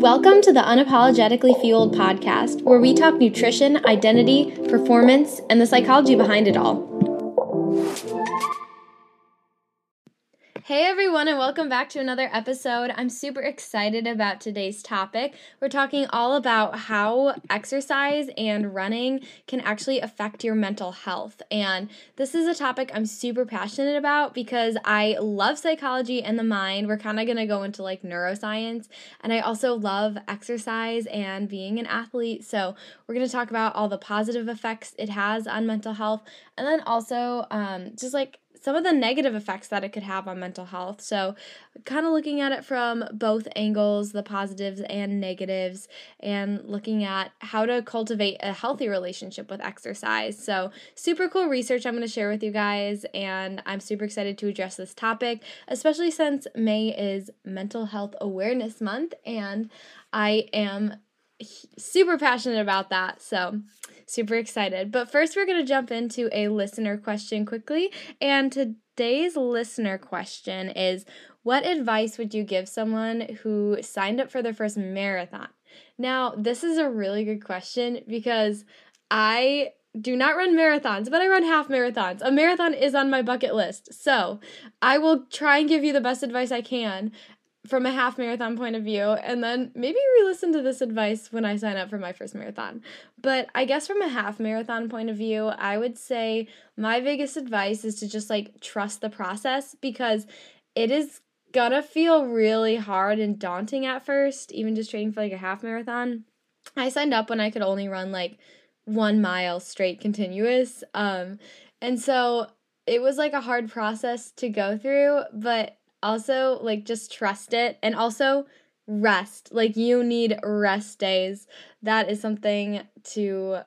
Welcome to the Unapologetically Fueled podcast, where we talk nutrition, identity, performance, and the psychology behind it all. Hey everyone, and welcome back to another episode. I'm super excited about today's topic. We're talking all about how exercise and running can actually affect your mental health. And this is a topic I'm super passionate about because I love psychology and the mind. We're kind of going to go into like neuroscience. And I also love exercise and being an athlete. So we're going to talk about all the positive effects it has on mental health. And then also um, just like some of the negative effects that it could have on mental health. So, kind of looking at it from both angles the positives and negatives, and looking at how to cultivate a healthy relationship with exercise. So, super cool research I'm going to share with you guys, and I'm super excited to address this topic, especially since May is Mental Health Awareness Month, and I am super passionate about that. So, super excited. But first, we're going to jump into a listener question quickly. And today's listener question is What advice would you give someone who signed up for their first marathon? Now, this is a really good question because I do not run marathons, but I run half marathons. A marathon is on my bucket list. So I will try and give you the best advice I can from a half marathon point of view and then maybe re-listen to this advice when I sign up for my first marathon. But I guess from a half marathon point of view, I would say my biggest advice is to just like trust the process because it is gonna feel really hard and daunting at first, even just training for like a half marathon. I signed up when I could only run like 1 mile straight continuous. Um and so it was like a hard process to go through, but also like just trust it. And also rest. Like you need rest days. That is something to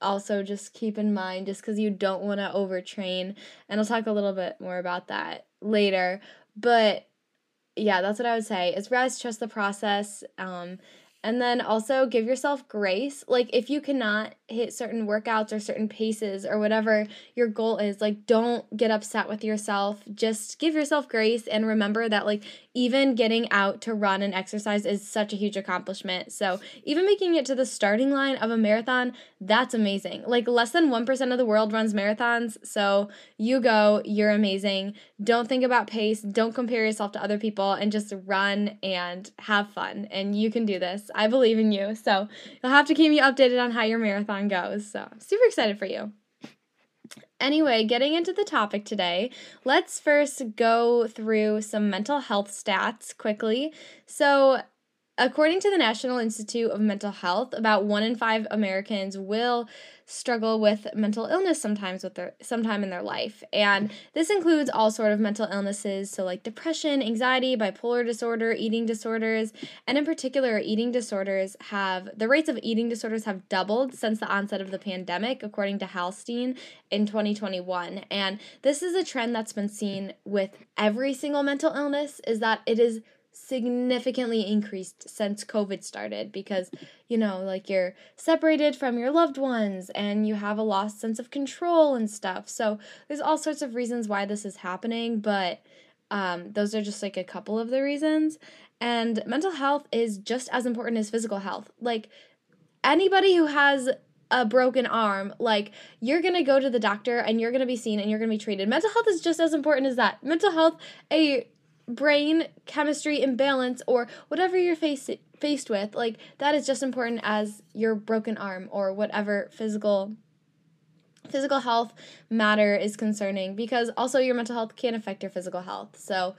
also just keep in mind just because you don't want to overtrain. And i'll talk a little bit more about that later. But yeah that's what i would say is rest trust the process um, and then also give yourself grace. Like if you cannot hit certain workouts or certain paces or whatever your goal is, like don't get upset with yourself. Just give yourself grace and remember that like even getting out to run and exercise is such a huge accomplishment. So, even making it to the starting line of a marathon, that's amazing. Like less than 1% of the world runs marathons. So, you go, you're amazing. Don't think about pace, don't compare yourself to other people and just run and have fun. And you can do this. I believe in you. So you'll have to keep me updated on how your marathon goes. So I'm super excited for you. Anyway, getting into the topic today, let's first go through some mental health stats quickly. So, According to the National Institute of Mental Health, about one in five Americans will struggle with mental illness sometimes with their sometime in their life. And this includes all sort of mental illnesses, so like depression, anxiety, bipolar disorder, eating disorders, and in particular eating disorders have the rates of eating disorders have doubled since the onset of the pandemic according to Halstein in 2021. And this is a trend that's been seen with every single mental illness is that it is significantly increased since COVID started because, you know, like you're separated from your loved ones and you have a lost sense of control and stuff. So there's all sorts of reasons why this is happening, but um, those are just like a couple of the reasons. And mental health is just as important as physical health. Like anybody who has a broken arm, like you're gonna go to the doctor and you're gonna be seen and you're gonna be treated. Mental health is just as important as that. Mental health, a brain chemistry imbalance or whatever you're face- faced with like that is just important as your broken arm or whatever physical physical health matter is concerning because also your mental health can affect your physical health. So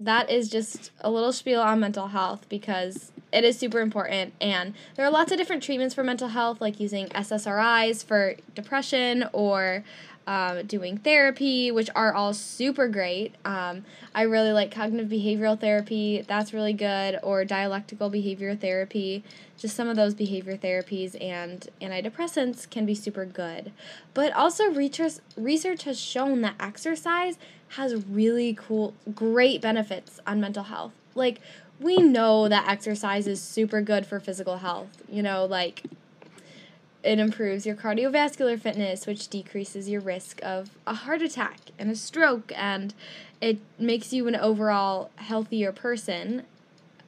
that is just a little spiel on mental health because it is super important and there are lots of different treatments for mental health like using ssris for depression or um, doing therapy, which are all super great. Um, I really like cognitive behavioral therapy, that's really good, or dialectical behavior therapy. Just some of those behavior therapies and antidepressants can be super good. But also, research, research has shown that exercise has really cool, great benefits on mental health. Like, we know that exercise is super good for physical health. You know, like it improves your cardiovascular fitness, which decreases your risk of a heart attack and a stroke, and it makes you an overall healthier person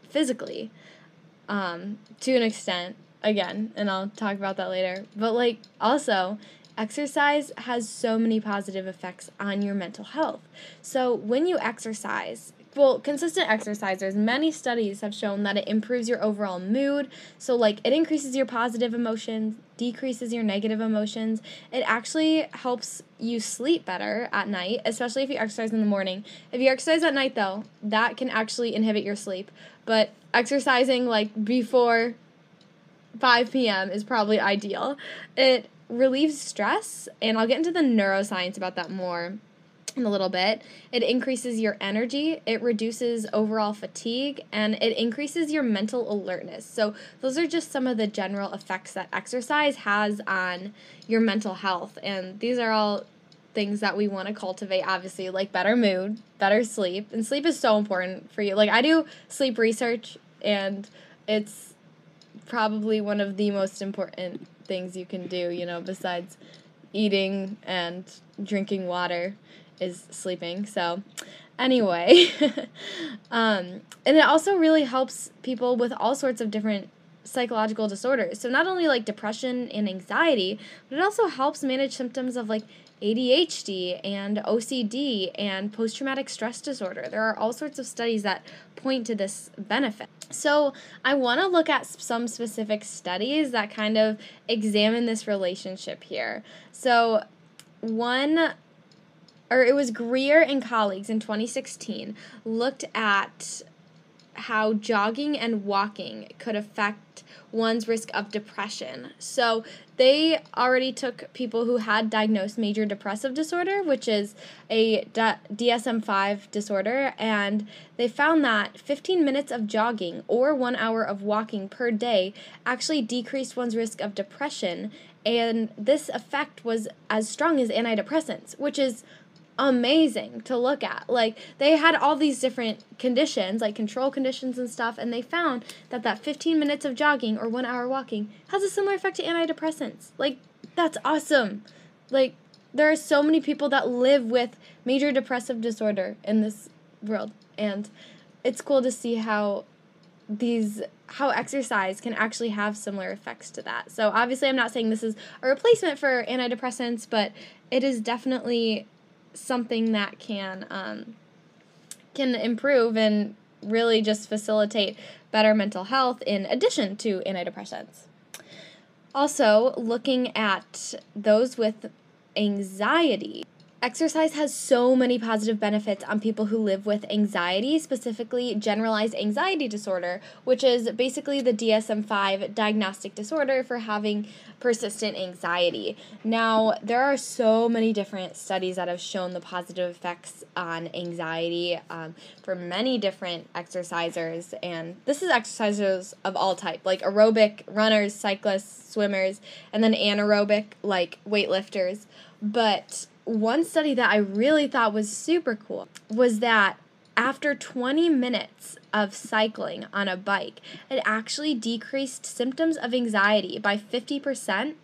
physically. um, to an extent again, and I'll talk about that later. But like also, exercise has so many positive effects on your mental health. So when you exercise, well, consistent exercisers, many studies have shown that it improves your overall mood. So, like, it increases your positive emotions, decreases your negative emotions. It actually helps you sleep better at night, especially if you exercise in the morning. If you exercise at night, though, that can actually inhibit your sleep. But exercising, like, before 5 p.m. is probably ideal. It relieves stress, and I'll get into the neuroscience about that more a little bit. It increases your energy, it reduces overall fatigue, and it increases your mental alertness. So, those are just some of the general effects that exercise has on your mental health. And these are all things that we want to cultivate, obviously, like better mood, better sleep. And sleep is so important for you. Like, I do sleep research, and it's probably one of the most important things you can do, you know, besides eating and drinking water is sleeping. So, anyway, um, and it also really helps people with all sorts of different psychological disorders. So, not only like depression and anxiety, but it also helps manage symptoms of like ADHD and OCD and post traumatic stress disorder. There are all sorts of studies that point to this benefit. So, I want to look at some specific studies that kind of examine this relationship here. So, one or it was Greer and colleagues in 2016 looked at how jogging and walking could affect one's risk of depression. So they already took people who had diagnosed major depressive disorder, which is a DSM 5 disorder, and they found that 15 minutes of jogging or one hour of walking per day actually decreased one's risk of depression. And this effect was as strong as antidepressants, which is amazing to look at. Like they had all these different conditions, like control conditions and stuff, and they found that that 15 minutes of jogging or 1 hour walking has a similar effect to antidepressants. Like that's awesome. Like there are so many people that live with major depressive disorder in this world and it's cool to see how these how exercise can actually have similar effects to that. So obviously I'm not saying this is a replacement for antidepressants, but it is definitely something that can um, can improve and really just facilitate better mental health in addition to antidepressants. Also, looking at those with anxiety. Exercise has so many positive benefits on people who live with anxiety, specifically generalized anxiety disorder, which is basically the DSM 5 diagnostic disorder for having persistent anxiety. Now, there are so many different studies that have shown the positive effects on anxiety um, for many different exercisers, and this is exercisers of all type, like aerobic runners, cyclists, swimmers, and then anaerobic, like weightlifters. But one study that I really thought was super cool was that after 20 minutes of cycling on a bike, it actually decreased symptoms of anxiety by 50%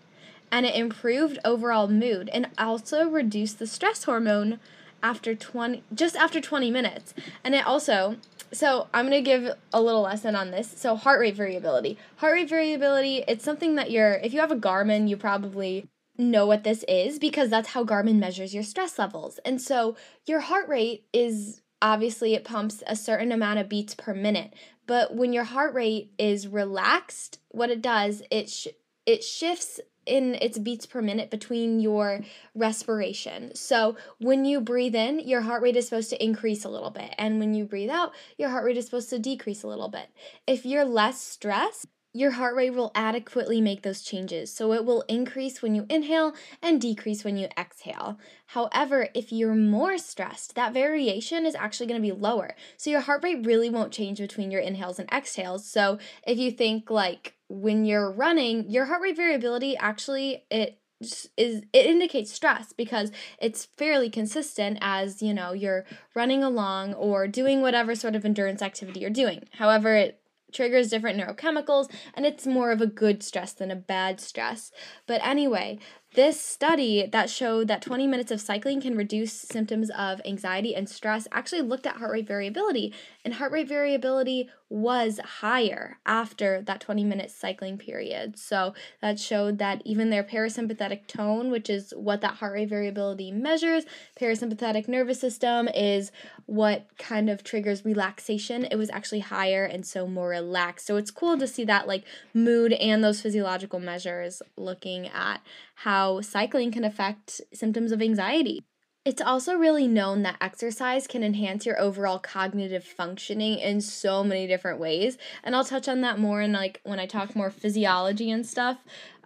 and it improved overall mood and also reduced the stress hormone after 20 just after 20 minutes. And it also so I'm going to give a little lesson on this. So heart rate variability. Heart rate variability, it's something that you're if you have a Garmin, you probably know what this is because that's how Garmin measures your stress levels. And so your heart rate is obviously it pumps a certain amount of beats per minute. But when your heart rate is relaxed, what it does, it sh- it shifts in its beats per minute between your respiration. So when you breathe in, your heart rate is supposed to increase a little bit, and when you breathe out, your heart rate is supposed to decrease a little bit. If you're less stressed, your heart rate will adequately make those changes. So it will increase when you inhale and decrease when you exhale. However, if you're more stressed, that variation is actually going to be lower. So your heart rate really won't change between your inhales and exhales. So if you think like when you're running, your heart rate variability actually it is it indicates stress because it's fairly consistent as you know you're running along or doing whatever sort of endurance activity you're doing however it triggers different neurochemicals, and it's more of a good stress than a bad stress. But anyway, this study that showed that 20 minutes of cycling can reduce symptoms of anxiety and stress actually looked at heart rate variability, and heart rate variability was higher after that 20 minute cycling period. So that showed that even their parasympathetic tone, which is what that heart rate variability measures, parasympathetic nervous system is what kind of triggers relaxation, it was actually higher and so more relaxed. So it's cool to see that like mood and those physiological measures looking at how cycling can affect symptoms of anxiety. It's also really known that exercise can enhance your overall cognitive functioning in so many different ways. And I'll touch on that more in like when I talk more physiology and stuff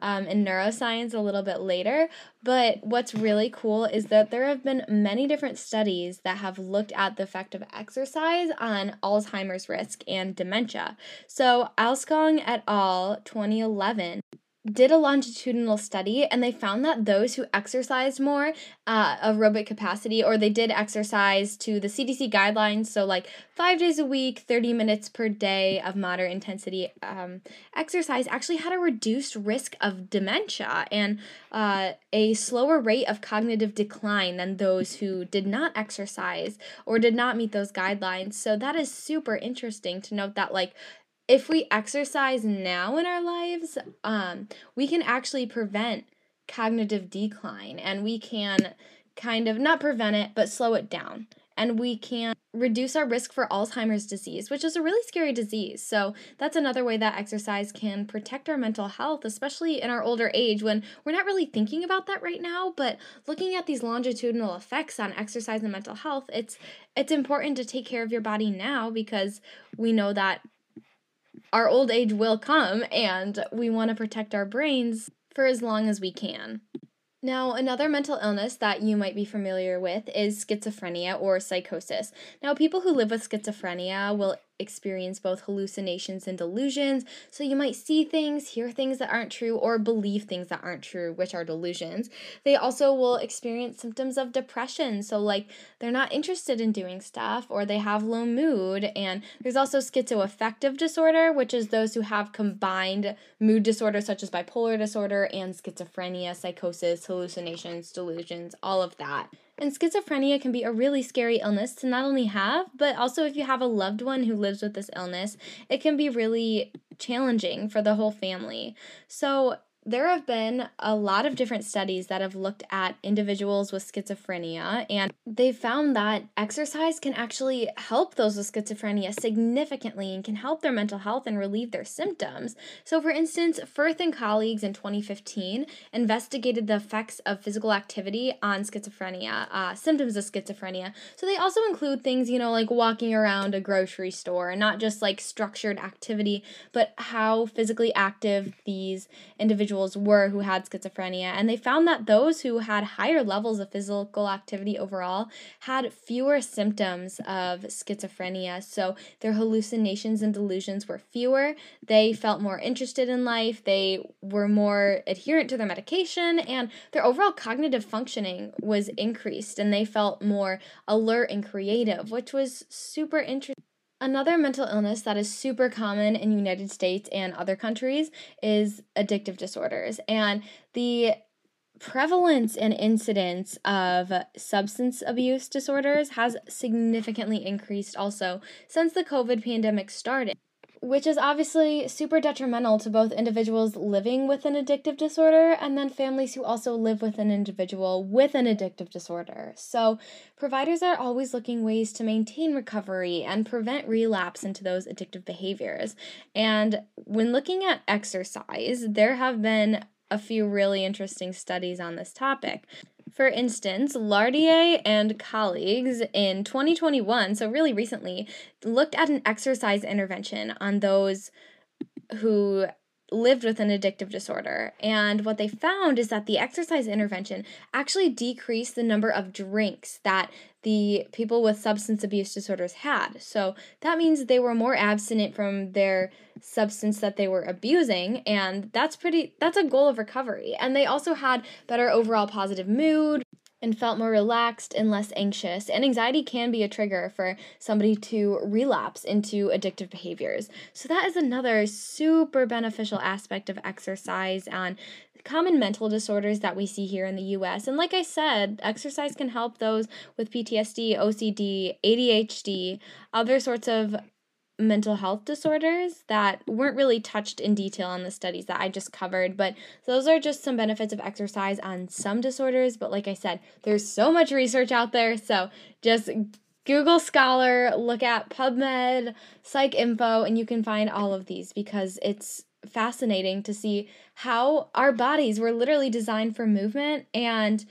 um, in neuroscience a little bit later. But what's really cool is that there have been many different studies that have looked at the effect of exercise on Alzheimer's risk and dementia. So Ahlskog et al. 2011 did a longitudinal study and they found that those who exercised more uh, aerobic capacity or they did exercise to the cdc guidelines so like five days a week 30 minutes per day of moderate intensity um, exercise actually had a reduced risk of dementia and uh, a slower rate of cognitive decline than those who did not exercise or did not meet those guidelines. So that is super interesting to note that like if we exercise now in our lives, um, we can actually prevent cognitive decline and we can kind of not prevent it, but slow it down. And we can reduce our risk for Alzheimer's disease, which is a really scary disease. So, that's another way that exercise can protect our mental health, especially in our older age when we're not really thinking about that right now, but looking at these longitudinal effects on exercise and mental health, it's it's important to take care of your body now because we know that our old age will come and we want to protect our brains for as long as we can. Now, another mental illness that you might be familiar with is schizophrenia or psychosis. Now, people who live with schizophrenia will experience both hallucinations and delusions. So you might see things, hear things that aren't true, or believe things that aren't true, which are delusions. They also will experience symptoms of depression. So, like, they're not interested in doing stuff, or they have low mood. And there's also schizoaffective disorder, which is those who have combined mood disorders such as bipolar disorder and schizophrenia, psychosis, hallucinations, delusions, all of that. And schizophrenia can be a really scary illness to not only have, but also if you have a loved one who lives with this illness, it can be really challenging for the whole family. So, there have been a lot of different studies that have looked at individuals with schizophrenia, and they found that exercise can actually help those with schizophrenia significantly and can help their mental health and relieve their symptoms. So, for instance, Firth and colleagues in 2015 investigated the effects of physical activity on schizophrenia, uh, symptoms of schizophrenia. So, they also include things, you know, like walking around a grocery store, and not just like structured activity, but how physically active these individuals individuals were who had schizophrenia, and they found that those who had higher levels of physical activity overall had fewer symptoms of schizophrenia. So their hallucinations and delusions were fewer, they felt more interested in life, they were more adherent to their medication, and their overall cognitive functioning was increased, and they felt more alert and creative, which was super interesting. Another mental illness that is super common in United States and other countries is addictive disorders. And the prevalence and incidence of substance abuse disorders has significantly increased also since the COVID pandemic started which is obviously super detrimental to both individuals living with an addictive disorder and then families who also live with an individual with an addictive disorder. So, providers are always looking ways to maintain recovery and prevent relapse into those addictive behaviors. And when looking at exercise, there have been a few really interesting studies on this topic. For instance, Lardier and colleagues in 2021, so really recently, looked at an exercise intervention on those who lived with an addictive disorder. And what they found is that the exercise intervention actually decreased the number of drinks that the people with substance abuse disorders had. So that means they were more abstinent from their substance that they were abusing and that's pretty that's a goal of recovery. And they also had better overall positive mood, and felt more relaxed and less anxious. And anxiety can be a trigger for somebody to relapse into addictive behaviors. So, that is another super beneficial aspect of exercise and common mental disorders that we see here in the US. And like I said, exercise can help those with PTSD, OCD, ADHD, other sorts of mental health disorders that weren't really touched in detail on the studies that I just covered, but those are just some benefits of exercise on some disorders. But like I said, there's so much research out there, so just Google Scholar, look at PubMed, PsycINFO, and you can find all of these because it's fascinating to see how our bodies were literally designed for movement and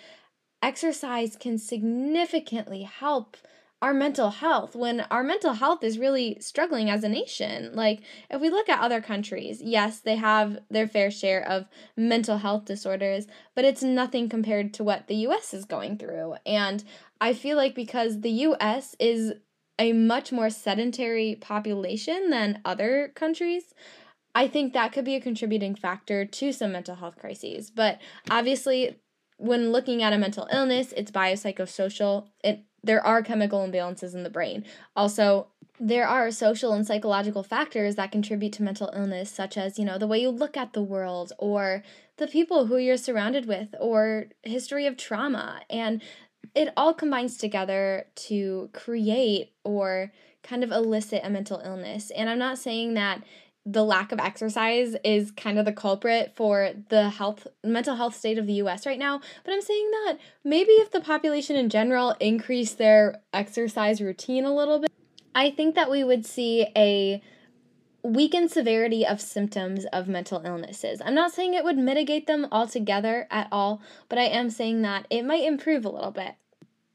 exercise can significantly help our mental health when our mental health is really struggling as a nation. Like, if we look at other countries, yes, they have their fair share of mental health disorders, but it's nothing compared to what the US is going through. And I feel like because the US is a much more sedentary population than other countries, I think that could be a contributing factor to some mental health crises. But obviously, when looking at a mental illness, it's biopsychosocial. It there are chemical imbalances in the brain. Also, there are social and psychological factors that contribute to mental illness, such as, you know, the way you look at the world or the people who you're surrounded with or history of trauma. And it all combines together to create or kind of elicit a mental illness. And I'm not saying that the lack of exercise is kind of the culprit for the health mental health state of the US right now, but I'm saying that maybe if the population in general increased their exercise routine a little bit, I think that we would see a weakened severity of symptoms of mental illnesses. I'm not saying it would mitigate them altogether at all, but I am saying that it might improve a little bit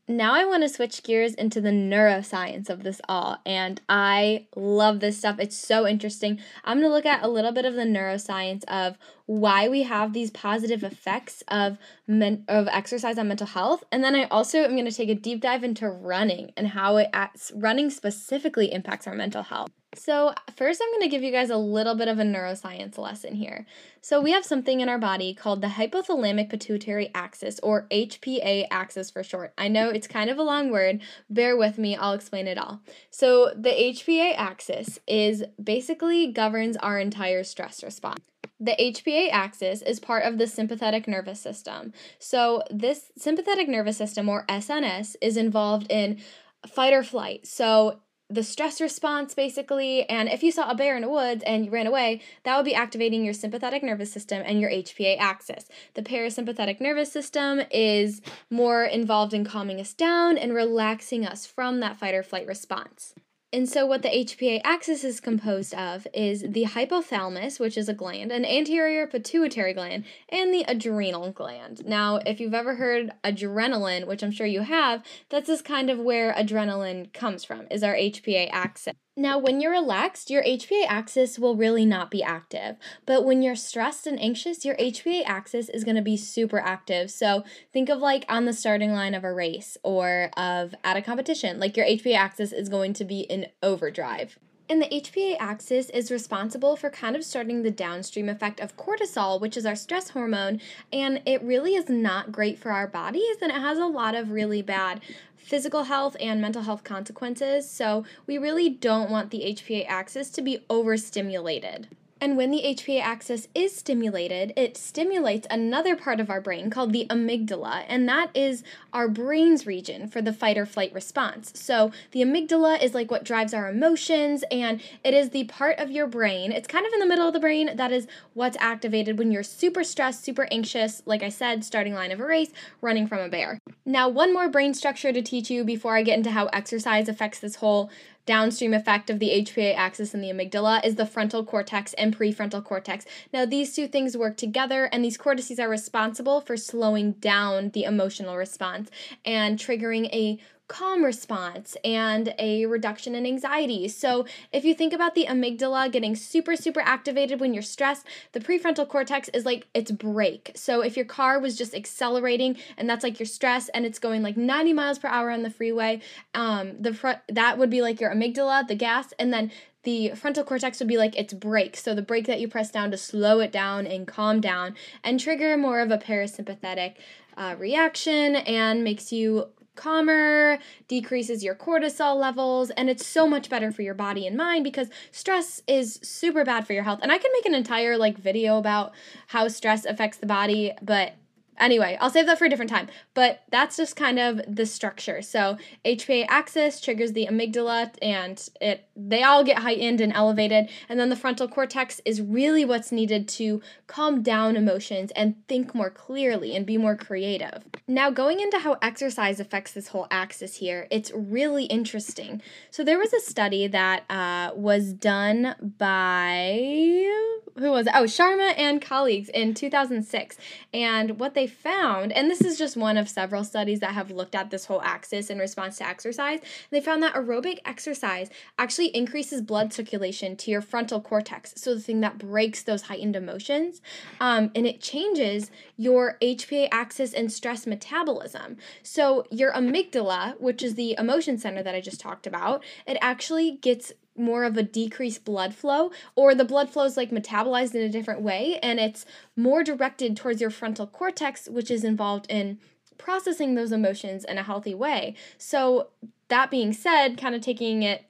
now I want to switch gears into the neuroscience of this all, and I love this stuff. It's so interesting. I'm going to look at a little bit of the neuroscience of why we have these positive effects of men- of exercise on mental health, and then I also am going to take a deep dive into running and how it acts, running specifically impacts our mental health. So, first, I'm going to give you guys a little bit of a neuroscience lesson here. So, we have something in our body called the hypothalamic pituitary axis, or HPA axis for short. I know it's kind of a long word. Bear with me, I'll explain it all. So, the HPA axis is basically governs our entire stress response. The HPA axis is part of the sympathetic nervous system. So, this sympathetic nervous system, or SNS, is involved in fight or flight. So, the stress response basically. And if you saw a bear in the woods and you ran away that would be activating your sympathetic nervous system and your hpa axis. The parasympathetic nervous system is more involved in calming us down and relaxing us from that fight or flight response and so, what the HPA axis is composed of is the hypothalamus, which is a gland, an anterior pituitary gland, and the adrenal gland. Now, if you've ever heard adrenaline, which I'm sure you have, that's just kind of where adrenaline comes from, is our HPA axis. Now, when you're relaxed, your HPA axis will really not be active. But when you're stressed and anxious, your HPA axis is going to be super active. So think of like on the starting line of a race or of at a competition, like your HPA axis is going to be in overdrive. And the HPA axis is responsible for kind of starting the downstream effect of cortisol, which is our stress hormone, and it really is not great for our bodies and it has a lot of really bad physical health and mental health consequences. So, we really don't want the HPA axis to be overstimulated. And when the HPA axis is stimulated, it stimulates another part of our brain called the amygdala, and that is our brain's region for the fight or flight response. So, the amygdala is like what drives our emotions, and it is the part of your brain, it's kind of in the middle of the brain, that is what's activated when you're super stressed, super anxious, like I said, starting line of a race, running from a bear. Now, one more brain structure to teach you before I get into how exercise affects this whole downstream effect of the HPA axis and the amygdala is the frontal cortex and prefrontal cortex. Now, these two things work together, and these cortices are responsible for slowing down the emotional response and triggering a calm response and a reduction in anxiety. So, if you think about the amygdala getting super, super activated when you're stressed, the prefrontal cortex is like its brake. So, if your car was just accelerating and that's like your stress and it's going like 90 miles per hour on the freeway, um, the front that would be like your amygdala, the gas, and then the frontal cortex would be like its brake. So the brake that you press down to slow it down and calm down and trigger more of a parasympathetic uh, reaction and makes you calmer, decreases your cortisol levels, and it's so much better for your body and mind because stress is super bad for your health. And I can make an entire like video about how stress affects the body, but Anyway, I'll save that for a different time. But that's just kind of the structure. So HPA axis triggers the amygdala and it they all get heightened and elevated. And then the frontal cortex is really what's needed to calm down emotions and think more clearly and be more creative. Now going into how exercise affects this whole axis here, it's really interesting. So there was a study that uh, was done by who was it? Oh, Sharma and colleagues in 2006. And what they found, and this is just one of several studies that have looked at this whole axis in response to exercise, they found that aerobic exercise actually increases blood circulation to your frontal cortex, so the thing that brakes those heightened emotions, um, and it changes your HPA axis and stress metabolism. So your amygdala, which is the emotion center that I just talked about, it actually gets more of a decreased blood flow or the blood flow is like metabolized in a different way and it's more directed towards your frontal cortex which is involved in processing those emotions in a healthy way. So that being said kind of taking it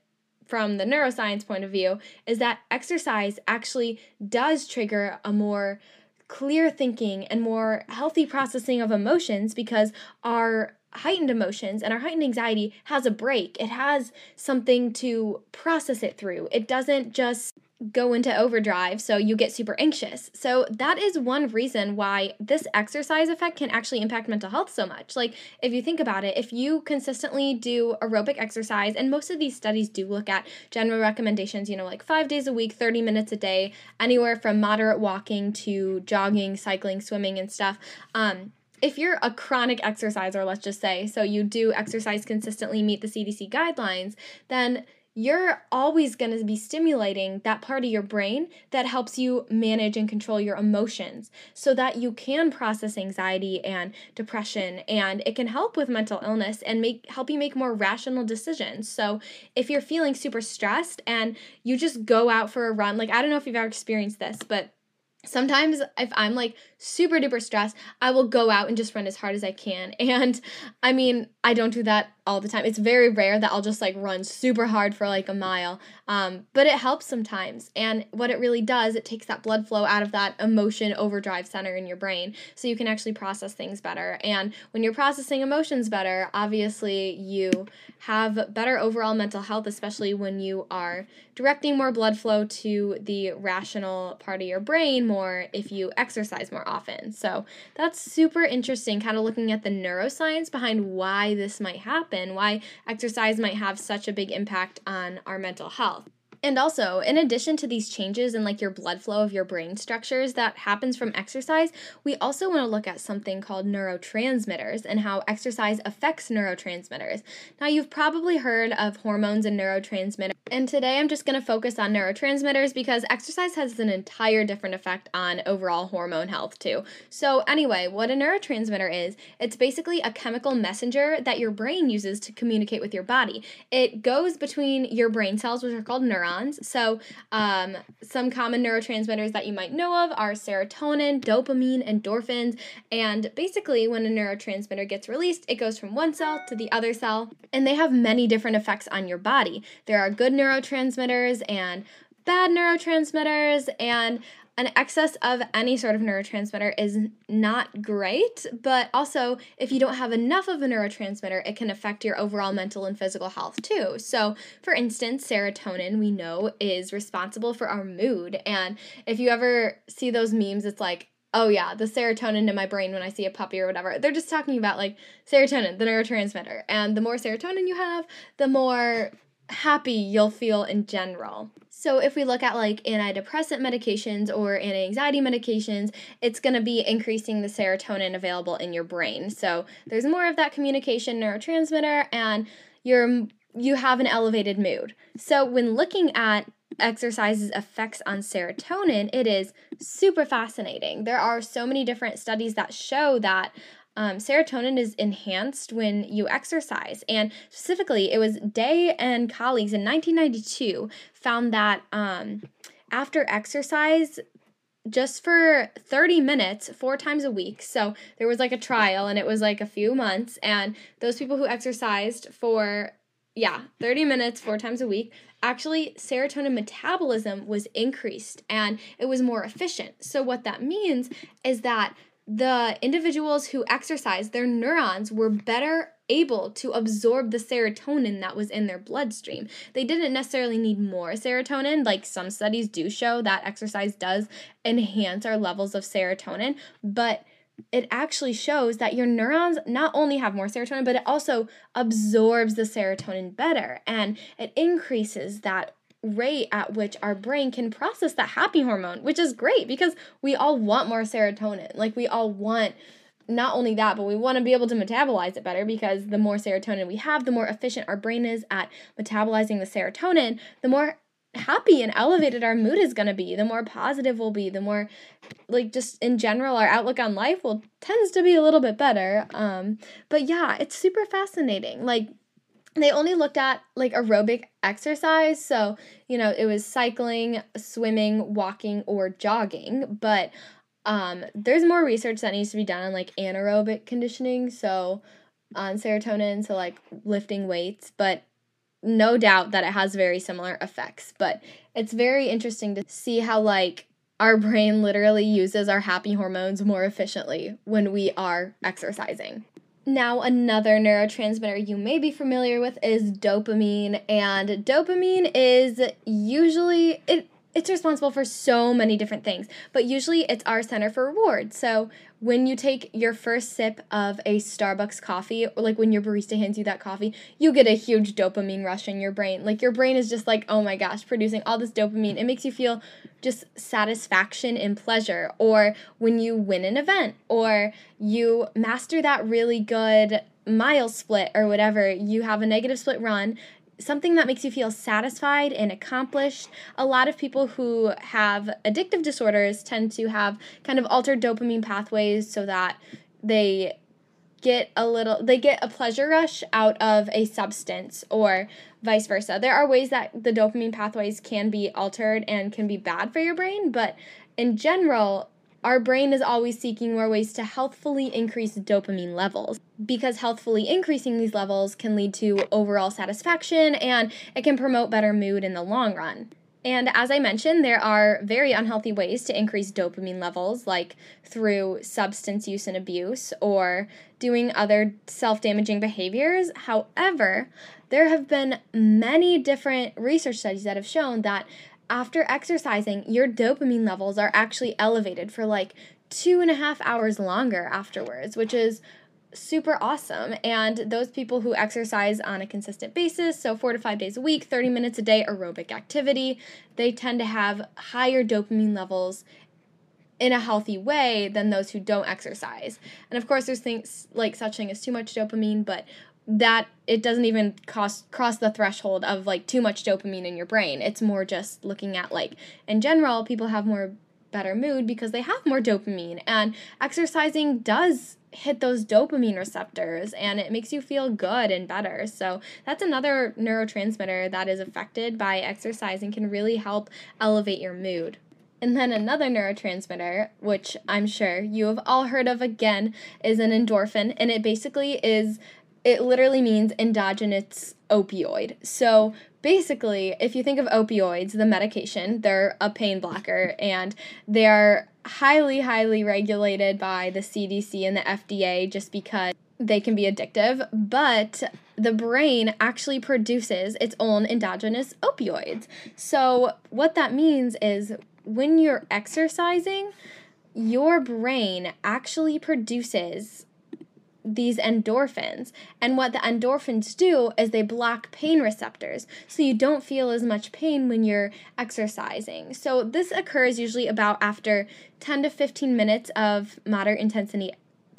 from the neuroscience point of view is that exercise actually does trigger a more clear thinking and more healthy processing of emotions because our heightened emotions and our heightened anxiety has a brake. It has something to process it through. It doesn't just go into overdrive so you get super anxious. So that is one reason why this exercise effect can actually impact mental health so much. Like if you think about it, if you consistently do aerobic exercise and most of these studies do look at general recommendations, you know, like 5 days a week, 30 minutes a day, anywhere from moderate walking to jogging, cycling, swimming and stuff. Um if you're a chronic exerciser, let's just say, so you do exercise consistently, meet the CDC guidelines, then you're always going to be stimulating that part of your brain that helps you manage and control your emotions so that you can process anxiety and depression and it can help with mental illness and make help you make more rational decisions. So, if you're feeling super stressed and you just go out for a run, like I don't know if you've ever experienced this, but sometimes if I'm like super duper stressed, I will go out and just run as hard as I can. And I mean, I don't do that all the time. It's very rare that I'll just like run super hard for like a mile. Um, but it helps sometimes. And what it really does, it takes that blood flow out of that emotion overdrive center in your brain so you can actually process things better. And when you're processing emotions better, obviously you have better overall mental health, especially when you are directing more blood flow to the rational part of your brain more if you exercise more often. So that's super interesting, kind of looking at the neuroscience behind why this might happen, why exercise might have such a big impact on our mental health. And also, in addition to these changes in like your blood flow of your brain structures that happens from exercise, we also want to look at something called neurotransmitters and how exercise affects neurotransmitters. Now, you've probably heard of hormones and neurotransmitters, and today I'm just going to focus on neurotransmitters because exercise has an entire different effect on overall hormone health too. So, anyway, what a neurotransmitter is, it's basically a chemical messenger that your brain uses to communicate with your body. It goes between your brain cells, which are called neurons neurons. So, um, some common neurotransmitters that you might know of are serotonin, dopamine, endorphins. And basically, when a neurotransmitter gets released, it goes from one cell to the other cell, and they have many different effects on your body. There are good neurotransmitters and bad neurotransmitters, and an excess of any sort of neurotransmitter is not great, but also if you don't have enough of a neurotransmitter, it can affect your overall mental and physical health too. So, for instance, serotonin we know is responsible for our mood. And if you ever see those memes, it's like, oh yeah, the serotonin in my brain when I see a puppy or whatever. They're just talking about like serotonin, the neurotransmitter. And the more serotonin you have, the more happy you'll feel in general. So, if we look at like antidepressant medications or anti anxiety medications, it's going to be increasing the serotonin available in your brain. So, there's more of that communication neurotransmitter, and you're you have an elevated mood. So, when looking at exercise's effects on serotonin, it is super fascinating. There are so many different studies that show that um, serotonin is enhanced when you exercise. And specifically, it was Day and colleagues in 1992 found that um, after exercise, just for 30 minutes, four times a week. So there was like a trial and it was like a few months. And those people who exercised for, yeah, 30 minutes, four times a week, actually serotonin metabolism was increased and it was more efficient. So what that means is that the individuals who exercised, their neurons were better able to absorb the serotonin that was in their bloodstream. They didn't necessarily need more serotonin, like some studies do show that exercise does enhance our levels of serotonin, but it actually shows that your neurons not only have more serotonin, but it also absorbs the serotonin better and it increases that rate at which our brain can process that happy hormone, which is great because we all want more serotonin. Like we all want not only that, but we want to be able to metabolize it better because the more serotonin we have, the more efficient our brain is at metabolizing the serotonin, the more happy and elevated our mood is going to be, the more positive we'll be, the more like just in general our outlook on life will tends to be a little bit better. Um but yeah, it's super fascinating. Like they only looked at like aerobic exercise. So, you know, it was cycling, swimming, walking, or jogging. But um, there's more research that needs to be done on like anaerobic conditioning. So, on serotonin, so like lifting weights. But no doubt that it has very similar effects. But it's very interesting to see how like our brain literally uses our happy hormones more efficiently when we are exercising. Now, another neurotransmitter you may be familiar with is dopamine, and dopamine is usually it it's responsible for so many different things, but usually it's our center for reward. So when you take your first sip of a Starbucks coffee, or like when your barista hands you that coffee, you get a huge dopamine rush in your brain. Like your brain is just like, oh my gosh, producing all this dopamine. It makes you feel just satisfaction and pleasure. Or when you win an event, or you master that really good mile split or whatever, you have a negative split run, something that makes you feel satisfied and accomplished. A lot of people who have addictive disorders tend to have kind of altered dopamine pathways so that they get a little they get a pleasure rush out of a substance or vice versa. There are ways that the dopamine pathways can be altered and can be bad for your brain, but in general, our brain is always seeking more ways to healthfully increase dopamine levels because healthfully increasing these levels can lead to overall satisfaction and it can promote better mood in the long run. And as I mentioned, there are very unhealthy ways to increase dopamine levels, like through substance use and abuse or doing other self damaging behaviors. However, there have been many different research studies that have shown that after exercising, your dopamine levels are actually elevated for like two and a half hours longer afterwards, which is super awesome. And those people who exercise on a consistent basis, so four to five days a week, 30 minutes a day aerobic activity, they tend to have higher dopamine levels in a healthy way than those who don't exercise. And of course, there's things like such thing as too much dopamine, but that it doesn't even cost, cross the threshold of like too much dopamine in your brain. It's more just looking at like in general, people have more better mood because they have more dopamine and exercising does hit those dopamine receptors and it makes you feel good and better. So, that's another neurotransmitter that is affected by exercise and can really help elevate your mood. And then another neurotransmitter, which I'm sure you have all heard of again, is an endorphin. And it basically is it literally means endogenous opioid. So basically, if you think of opioids, the medication, they're a pain blocker and they are highly, highly regulated by the CDC and the FDA just because they can be addictive. But the brain actually produces its own endogenous opioids. So, what that means is when you're exercising, your brain actually produces these endorphins. And what the endorphins do is they block pain receptors. So you don't feel as much pain when you're exercising. So this occurs usually about after 10 to 15 minutes of moderate intensity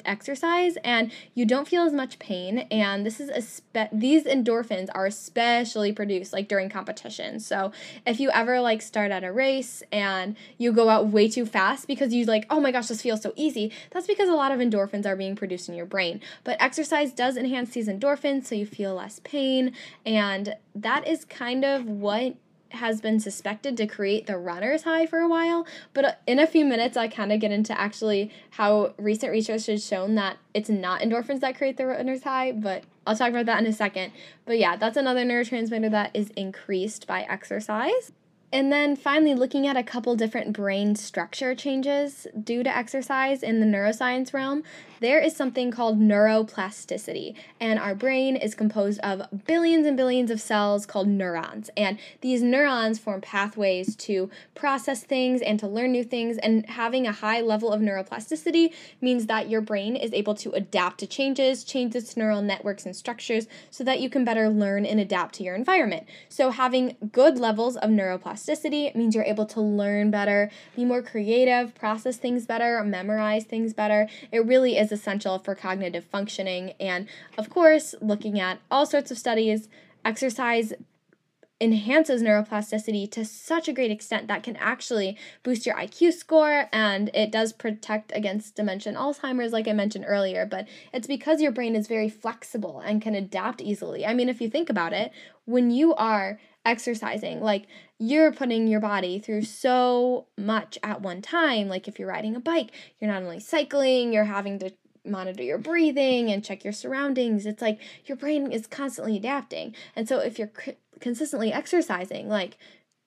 exercise and you don't feel as much pain and this is a spe- these endorphins are especially produced like during competition. So, if you ever like start at a race and you go out way too fast because you like, "Oh my gosh, this feels so easy." That's because a lot of endorphins are being produced in your brain. But exercise does enhance these endorphins so you feel less pain and that is kind of what has been suspected to create the runner's high for a while. But uh, in a few minutes, I kind of get into actually how recent research has shown that it's not endorphins that create the runner's high. But I'll talk about that in a second. But yeah, that's another neurotransmitter that is increased by exercise. And then finally, looking at a couple different brain structure changes due to exercise in the neuroscience realm, there is something called neuroplasticity. And our brain is composed of billions and billions of cells called neurons. And these neurons form pathways to process things and to learn new things. And having a high level of neuroplasticity means that your brain is able to adapt to changes, change its neural networks and structures so that you can better learn and adapt to your environment. So, having good levels of neuroplasticity neuroplasticity. It means you're able to learn better, be more creative, process things better, memorize things better. It really is essential for cognitive functioning. And of course, looking at all sorts of studies, exercise enhances neuroplasticity to such a great extent that can actually boost your IQ score and it does protect against dementia and Alzheimer's, like I mentioned earlier. But it's because your brain is very flexible and can adapt easily. I mean, if you think about it, when you are exercising. Like you're putting your body through so much at one time. Like if you're riding a bike, you're not only cycling, you're having to monitor your breathing and check your surroundings. It's like your brain is constantly adapting. And so if you're c- consistently exercising, like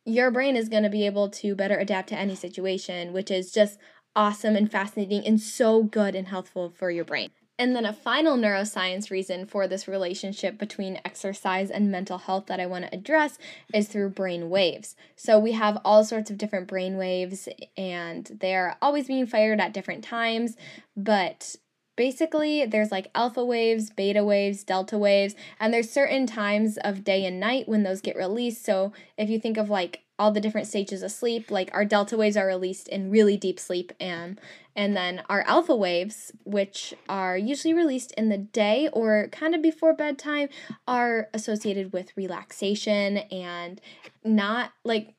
your brain is going to be able to better adapt to any situation, which is just awesome and fascinating and so good and healthful for your brain. And then a final neuroscience reason for this relationship between exercise and mental health that I want to address is through brain waves. So we have all sorts of different brain waves and they're always being fired at different times, but basically there's like alpha waves, beta waves, delta waves, and there's certain times of day and night when those get released. So if you think of like all the different stages of sleep, like our delta waves are released in really deep sleep and and then our alpha waves, which are usually released in the day or kind of before bedtime, are associated with relaxation and not like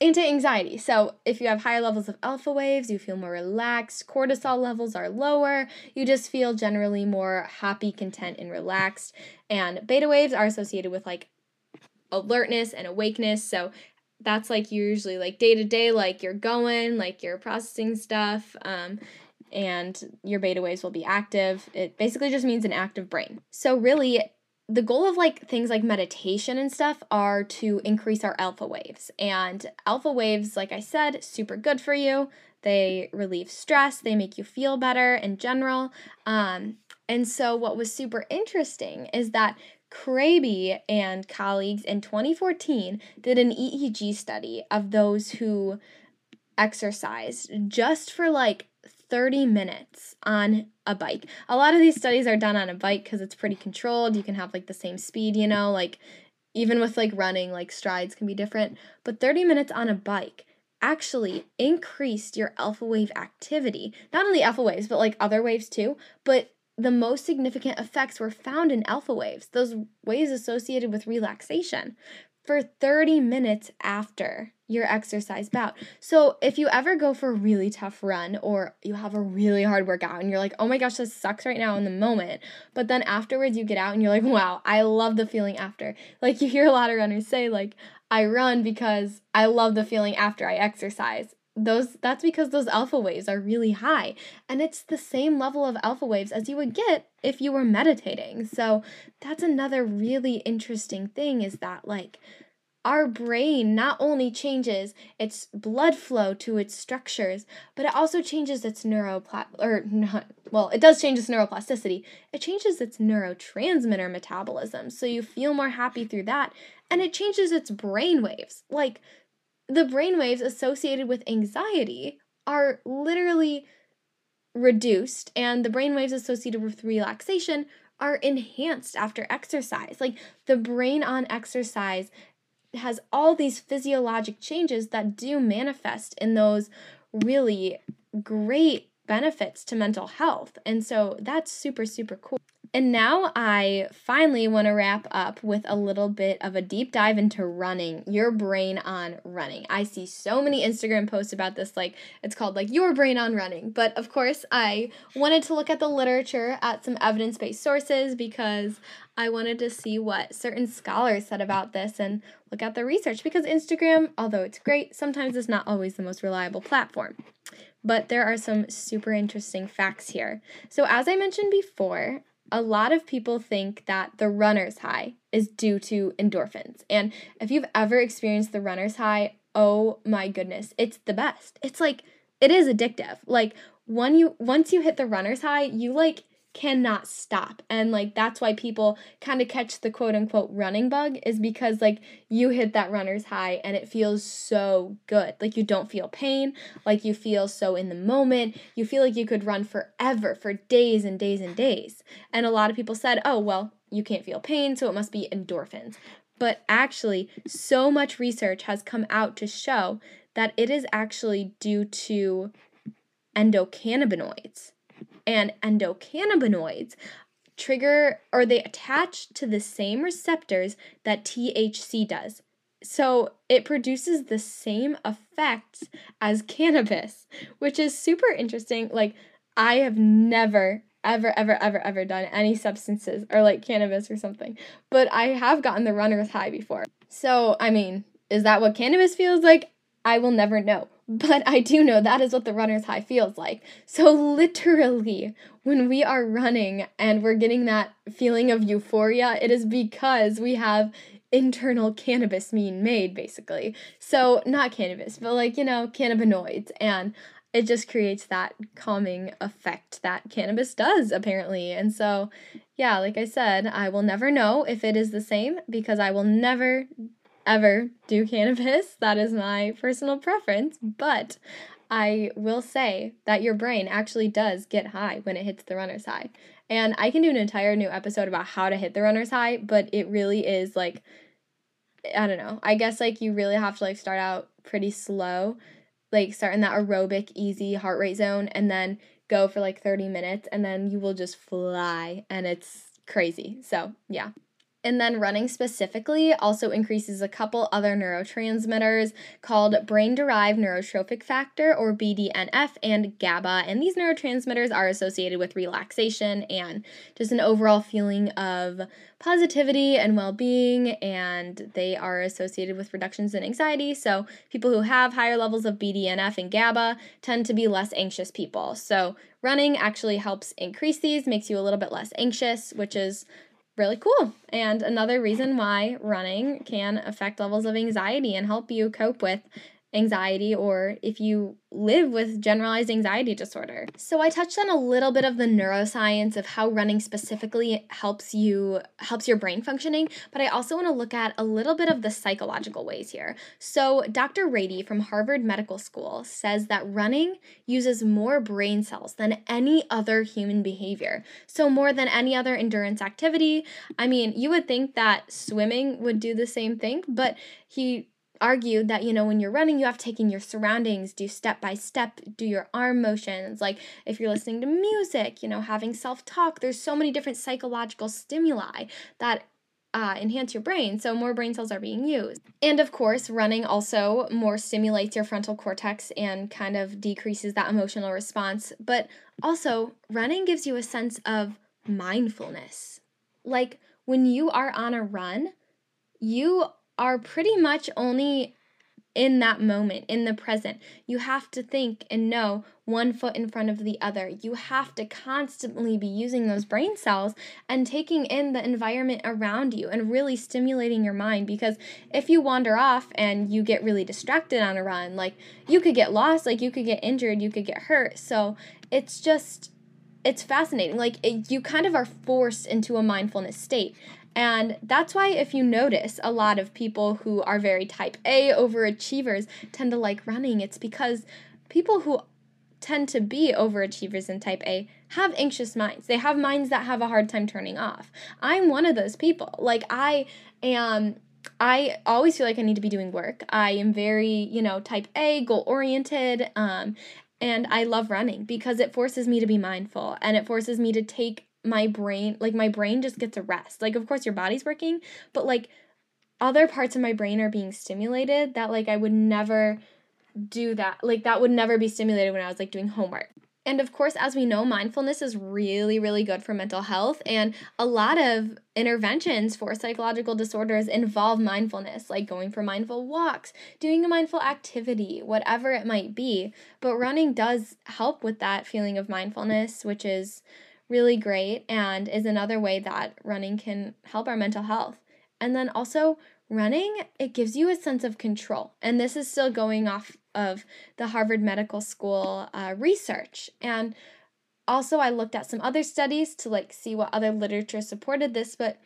anti anxiety. So, if you have higher levels of alpha waves, you feel more relaxed, cortisol levels are lower, you just feel generally more happy, content, and relaxed. And beta waves are associated with like alertness and awakeness. So, that's like usually like day to day, like you're going, like you're processing stuff. Um, and your beta waves will be active. It basically just means an active brain. So, really, the goal of like things like meditation and stuff are to increase our alpha waves. And alpha waves, like I said, super good for you. They relieve stress, they make you feel better in general. Um, and so, what was super interesting is that Craigie and colleagues in 2014 did an EEG study of those who exercised just for like 30 minutes on a bike. A lot of these studies are done on a bike because it's pretty controlled. You can have like the same speed, you know, like even with like running, like strides can be different. But 30 minutes on a bike actually increased your alpha wave activity. Not only alpha waves, but like other waves too. But the most significant effects were found in alpha waves, those waves associated with relaxation, for 30 minutes after your exercise bout. So if you ever go for a really tough run or you have a really hard workout and you're like, oh my gosh, this sucks right now in the moment, but then afterwards you get out and you're like, wow, I love the feeling after. Like you hear a lot of runners say, like, I run because I love the feeling after I exercise those that's because those alpha waves are really high. And it's the same level of alpha waves as you would get if you were meditating. So that's another really interesting thing is that like our brain not only changes its blood flow to its structures but it also changes its neuropla or not well it does change its neuroplasticity. It changes its neurotransmitter metabolism so you feel more happy through that. And it changes its brain waves. Like the brain waves associated with anxiety are literally reduced and the brain waves associated with relaxation are enhanced after exercise. Like the brain on exercise has all these physiologic changes that do manifest in those really great benefits to mental health. And so that's super, super cool. And now I finally want to wrap up with a little bit of a deep dive into running, your brain on running. I see so many Instagram posts about this, like it's called like your brain on running. But of course, I wanted to look at the literature, at some evidence based sources, because I wanted to see what certain scholars said about this and look at the research. Because Instagram, although it's great, sometimes it's not always the most reliable platform but there are some super interesting facts here. So, as I mentioned before, a lot of people think that the runner's high is due to endorphins. And if you've ever experienced the runner's high, oh my goodness, it's the best. It's like it is addictive. Like when you once you hit the runner's high, you like cannot stop. And like that's why people kind of catch the quote unquote running bug is because like you hit that runner's high and it feels so good. Like you don't feel pain, like you feel so in the moment. You feel like you could run forever for days and days and days. And a lot of people said, "Oh, well, you can't feel pain, so it must be endorphins." But actually, so much research has come out to show that it is actually due to endocannabinoids and endocannabinoids trigger or they attach to the same receptors that THC does. So it produces the same effects as cannabis, which is super interesting. Like, I have never, ever, ever, ever, ever done any substances or like cannabis or something, but I have gotten the runner's high before. So, I mean, is that what cannabis feels like? I will never know. But I do know that is what the runner's high feels like. So, literally, when we are running and we're getting that feeling of euphoria, it is because we have internal cannabis being made, basically. So, not cannabis, but like, you know, cannabinoids. And it just creates that calming effect that cannabis does, apparently. And so, yeah, like I said, I will never know if it is the same because I will never ever do cannabis. That is my personal preference, but I will say that your brain actually does get high when it hits the runner's high. And I can do an entire new episode about how to hit the runner's high, but it really is like I don't know. I guess like you really have to like start out pretty slow, like start in that aerobic easy heart rate zone and then go for like 30 minutes and then you will just fly and it's crazy. So, yeah. And then running specifically also increases a couple other neurotransmitters called brain derived neurotrophic factor or BDNF and GABA. And these neurotransmitters are associated with relaxation and just an overall feeling of positivity and well being. And they are associated with reductions in anxiety. So people who have higher levels of BDNF and GABA tend to be less anxious people. So running actually helps increase these, makes you a little bit less anxious, which is really cool. And another reason why running can affect levels of anxiety and help you cope with anxiety or if you live with generalized anxiety disorder. So I touched on a little bit of the neuroscience of how running specifically helps you helps your brain functioning, but I also want to look at a little bit of the psychological ways here. So Dr. Ratey from Harvard Medical School says that running uses more brain cells than any other human behavior. So more than any other endurance activity. I mean, you would think that swimming would do the same thing, but he argued that you know when you're running you have to take in your surroundings do step by step do your arm motions like if you're listening to music you know having self-talk there's so many different psychological stimuli that uh, enhance your brain, so more brain cells are being used. And of course, running also more stimulates your frontal cortex and kind of decreases that emotional response. But also, running gives you a sense of mindfulness. Like when you are on a run, you are pretty much only in that moment, in the present. You have to think and know one foot in front of the other. You have to constantly be using those brain cells and taking in the environment around you and really stimulating your mind because if you wander off and you get really distracted on a run, like you could get lost, like you could get injured, you could get hurt. So it's just it's fascinating. Like it, you kind of are forced into a mindfulness state. And that's why, if you notice, a lot of people who are very type A overachievers tend to like running. It's because people who tend to be overachievers in type A have anxious minds. They have minds that have a hard time turning off. I'm one of those people. Like, I am. I always feel like I need to be doing work. I am very, you know, type A, goal oriented, um, And I love running because it forces me to be mindful and it forces me to take my brain, like my brain just gets a rest. Like, of course, your body's working, but like other parts of my brain are being stimulated that like I would never do that. Like, that would never be stimulated when I was like doing homework. And of course, as we know, mindfulness is really, really good for mental health. And a lot of interventions for psychological disorders involve mindfulness, like going for mindful walks, doing a mindful activity, whatever it might be. But running does help with that feeling of mindfulness, which is really great and is another way that running can help our mental health. And then also, running, it gives you a sense of control. And this is still going off of the Harvard Medical School uh, research. And also, I looked at some other studies to like see what other literature supported this, but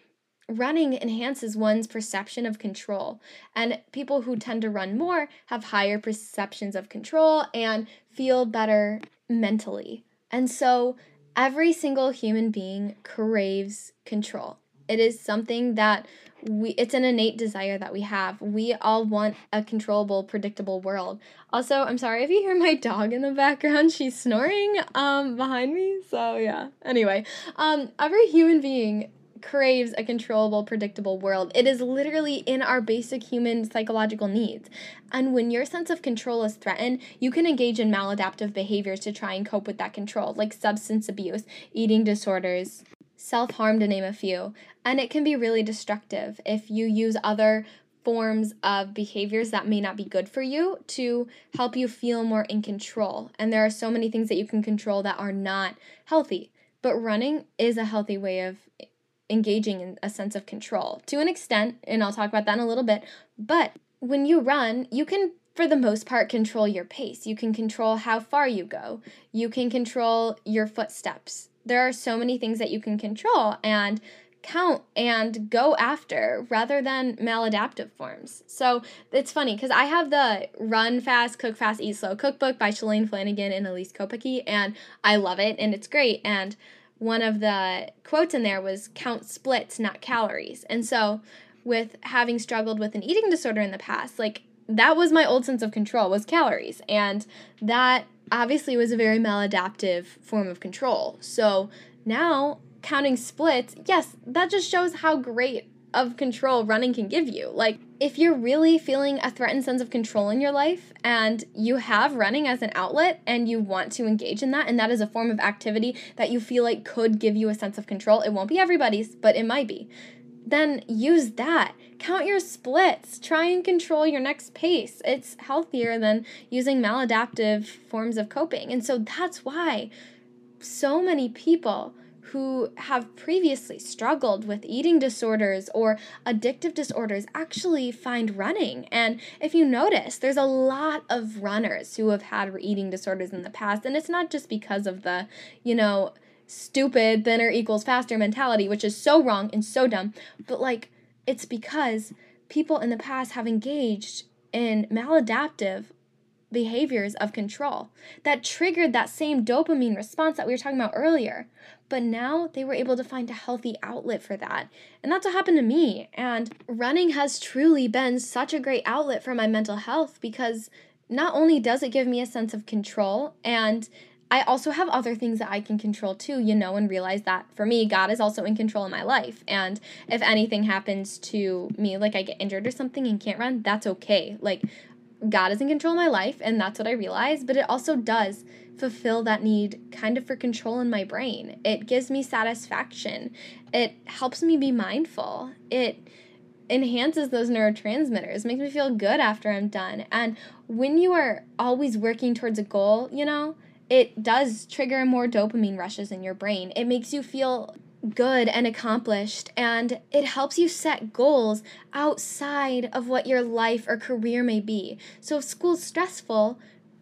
running enhances one's perception of control. And people who tend to run more have higher perceptions of control and feel better mentally. And so, every single human being craves control. It is something that we it's an innate desire that we have. We all want a controllable, predictable world. Also, I'm sorry if you hear my dog in the background. She's snoring um behind me. So, yeah. Anyway, um every human being craves a controllable, predictable world. It is literally in our basic human psychological needs. And when your sense of control is threatened, you can engage in maladaptive behaviors to try and cope with that control, like substance abuse, eating disorders, self harm, to name a few. And it can be really destructive if you use other forms of behaviors that may not be good for you to help you feel more in control. And there are so many things that you can control that are not healthy. But running is a healthy way of engaging in a sense of control to an extent, and I'll talk about that in a little bit. But when you run, you can for the most part, control your pace. You can control how far you go. You can control your footsteps there are so many things that you can control and count and go after rather than maladaptive forms. So it's funny because I have the Run Fast, Cook Fast, Eat Slow cookbook by Shalane Flanagan and Elyse Kopecky, and I love it and it's great. And one of the quotes in there was count splits, not calories. And so with having struggled with an eating disorder in the past, like that was my old sense of control was calories. And that obviously was a very maladaptive form of control. So now counting splits, yes, that just shows how great of control running can give you. Like, if you're really feeling a threatened sense of control in your life and you have running as an outlet and you want to engage in that, and that is a form of activity that you feel like could give you a sense of control, it won't be everybody's, but it might be then use that. Count your splits. Try and control your next pace. It's healthier than using maladaptive forms of coping. And so that's why so many people who have previously struggled with eating disorders or addictive disorders actually find running. And if you notice, there's a lot of runners who have had eating disorders in the past. And it's not just because of the, you know, stupid thinner equals faster mentality, which is so wrong and so dumb. But like, it's because people in the past have engaged in maladaptive behaviors of control that triggered that same dopamine response that we were talking about earlier. But now they were able to find a healthy outlet for that. And that's what happened to me. And running has truly been such a great outlet for my mental health because not only does it give me a sense of control and I also have other things that I can control too, you know, and realize that for me, God is also in control of my life. And if anything happens to me, like I get injured or something and can't run, that's okay. Like, God is in control of my life, and that's what I realize. But it also does fulfill that need kind of for control in my brain. It gives me satisfaction, it helps me be mindful. It enhances those neurotransmitters, makes me feel good after I'm done. And when you are always working towards a goal, you know, it does trigger more dopamine rushes in your brain. It makes you feel good and accomplished, and it helps you set goals outside of what your life or career may be. So, if school's stressful,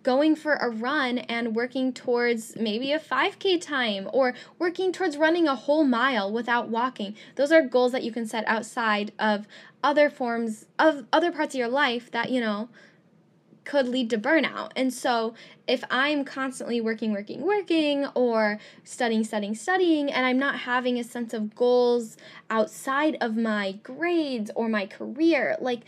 going for a run and working towards maybe a 5K time or working towards running a whole mile without walking. Those are goals that you can set outside of other forms of other parts of your life that, you know, could lead to burnout. And so, if I'm constantly working, working, working, or studying, studying, studying, and I'm not having a sense of goals outside of my grades or my career, like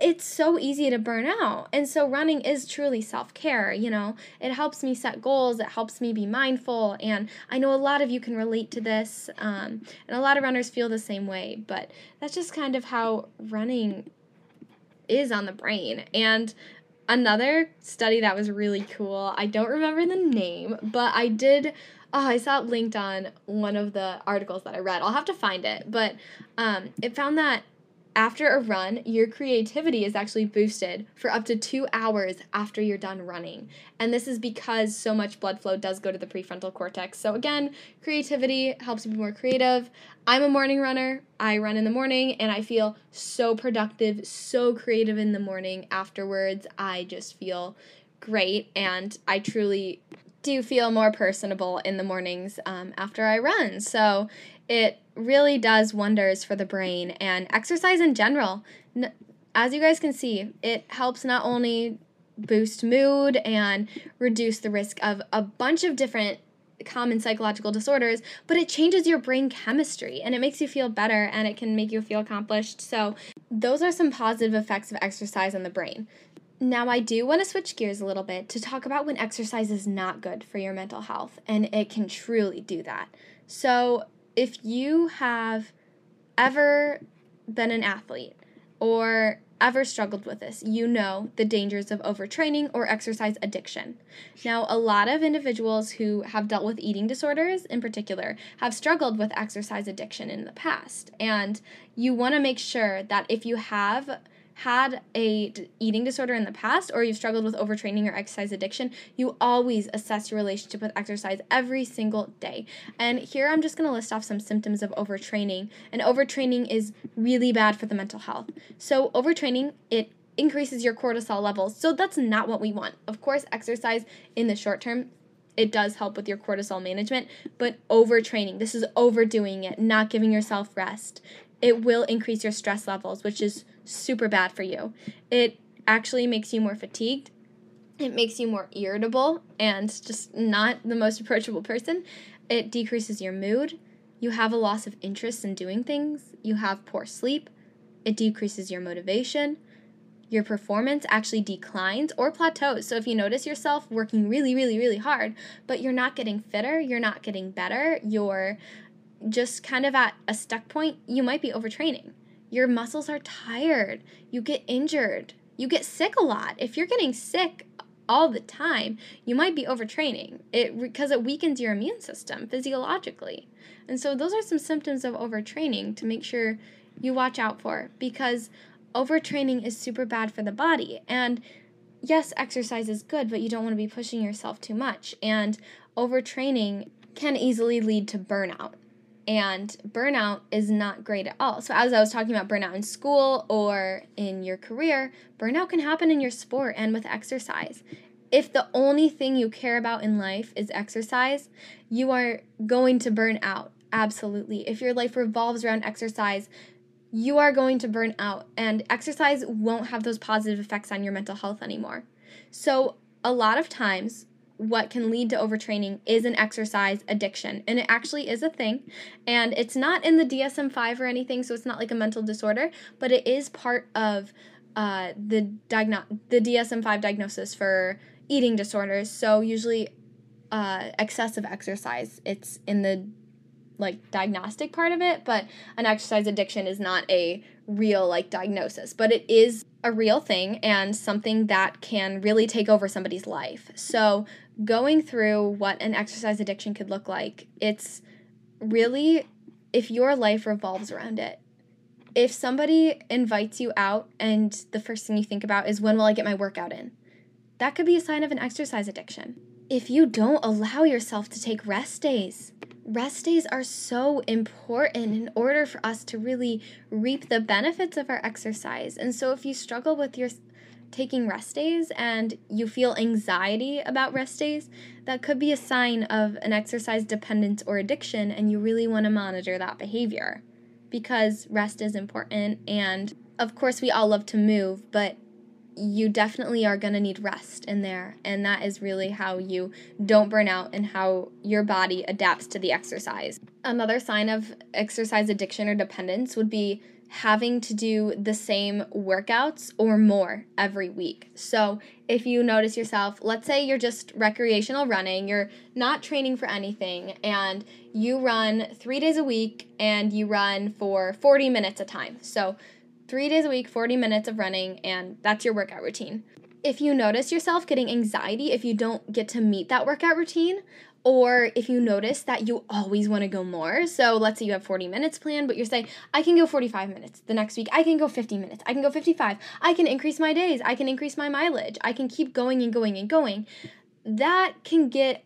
it's so easy to burn out. And so running is truly self-care, you know. It helps me set goals, it helps me be mindful, and I know a lot of you can relate to this. Um, and a lot of runners feel the same way, but that's just kind of how running is on the brain. And another study that was really cool, I don't remember the name, but I did oh, I saw it linked on one of the articles that I read. I'll have to find it, but um, it found that after a run, your creativity is actually boosted for up to two hours after you're done running. And this is because so much blood flow does go to the prefrontal cortex. So, again, creativity helps you be more creative. I'm a morning runner. I run in the morning and I feel so productive, so creative in the morning. Afterwards, I just feel great and I truly do feel more personable in the mornings um, after I run. So it really does wonders for the brain and exercise in general. As you guys can see, it helps not only boost mood and reduce the risk of a bunch of different common psychological disorders, but it changes your brain chemistry and it makes you feel better and it can make you feel accomplished. So, those are some positive effects of exercise on the brain. Now, I do want to switch gears a little bit to talk about when exercise is not good for your mental health, and it can truly do that. So, if you have ever been an athlete or ever struggled with this, you know the dangers of overtraining or exercise addiction. Now, a lot of individuals who have dealt with eating disorders in particular have struggled with exercise addiction in the past. And you want to make sure that if you have had a d- eating disorder in the past or you've struggled with overtraining or exercise addiction, you always assess your relationship with exercise every single day. And here I'm just going to list off some symptoms of overtraining. And overtraining is really bad for the mental health. So overtraining, it increases your cortisol levels. So that's not what we want. Of course, exercise in the short term it does help with your cortisol management, but overtraining, this is overdoing it, not giving yourself rest. It will increase your stress levels, which is super bad for you. It actually makes you more fatigued. It makes you more irritable and just not the most approachable person. It decreases your mood. You have a loss of interest in doing things. You have poor sleep. It decreases your motivation. Your performance actually declines or plateaus. So if you notice yourself working really, really, really hard, but you're not getting fitter, you're not getting better, you're just kind of at a stuck point, you might be overtraining. Your muscles are tired. You get injured. You get sick a lot. If you're getting sick all the time, you might be overtraining. It because it weakens your immune system physiologically. And so those are some symptoms of overtraining to make sure you watch out for because overtraining is super bad for the body. And yes, exercise is good, but you don't want to be pushing yourself too much. And overtraining can easily lead to burnout and burnout is not great at all. So, as I was talking about burnout in school or in your career, burnout can happen in your sport and with exercise. If the only thing you care about in life is exercise, you are going to burn out. Absolutely. If your life revolves around exercise, you are going to burn out, and exercise won't have those positive effects on your mental health anymore. So, a lot of times, what can lead to overtraining is an exercise addiction. And it actually is a thing. And it's not in the DSM 5 or anything, so it's not like a mental disorder, but it is part of uh, the, diagno- the DSM 5 diagnosis for eating disorders. So usually uh, excessive exercise, it's in the like diagnostic part of it, but an exercise addiction is not a real like diagnosis, but it is a real thing and something that can really take over somebody's life. So, going through what an exercise addiction could look like, it's really if your life revolves around it. If somebody invites you out and the first thing you think about is when will I get my workout in? That could be a sign of an exercise addiction. If you don't allow yourself to take rest days, rest days are so important in order for us to really reap the benefits of our exercise. And so if you struggle with your taking rest days and you feel anxiety about rest days, that could be a sign of an exercise dependence or addiction, and you really want to monitor that behavior because rest is important. And of course, we all love to move, but you definitely are going to need rest in there. And that is really how you don't burn out and how your body adapts to the exercise. Another sign of exercise addiction or dependence would be having to do the same workouts or more every week. So, if you notice yourself, let's say you're just recreational running, you're not training for anything, and you run three days a week and you run for 40 minutes a time. So, three days a week, 40 minutes of running, and that's your workout routine. If you notice yourself getting anxiety if you don't get to meet that workout routine, or if you notice that you always want to go more. So let's say you have 40 minutes planned, but you're saying, I can go 45 minutes the next week. I can go 50 minutes. I can go 55. I can increase my days. I can increase my mileage. I can keep going and going and going. That can get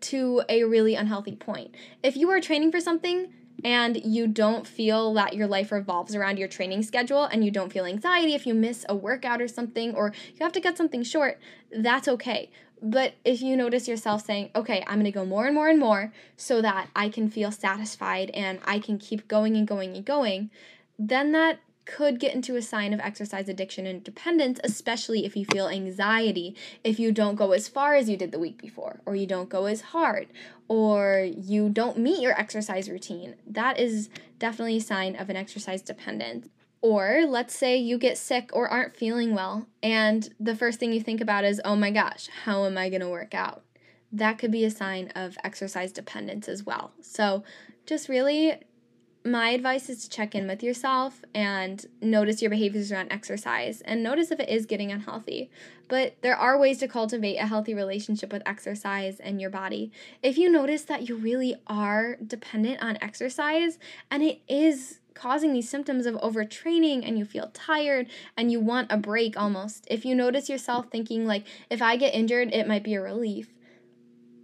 to a really unhealthy point. If you are training for something, and you don't feel that your life revolves around your training schedule and you don't feel anxiety if you miss a workout or something or you have to cut something short, that's okay. But if you notice yourself saying, okay, I'm to go more and more and more so that I can feel satisfied and I can keep going and going and going, then that could get into a sign of exercise addiction and dependence, especially if you feel anxiety, if you don't go as far as you did the week before, or you don't go as hard, or you don't meet your exercise routine. That is definitely a sign of an exercise dependence. Or let's say you get sick or aren't feeling well, and the first thing you think about is, oh my gosh, how am I to work out? That could be a sign of exercise dependence as well. So, just really, my advice is to check in with yourself and notice your behaviors around exercise and notice if it is getting unhealthy. But there are ways to cultivate a healthy relationship with exercise and your body. If you notice that you really are dependent on exercise and it is causing these symptoms of overtraining and you feel tired and you want a break almost, if you notice yourself thinking, like, if I get injured, it might be a relief,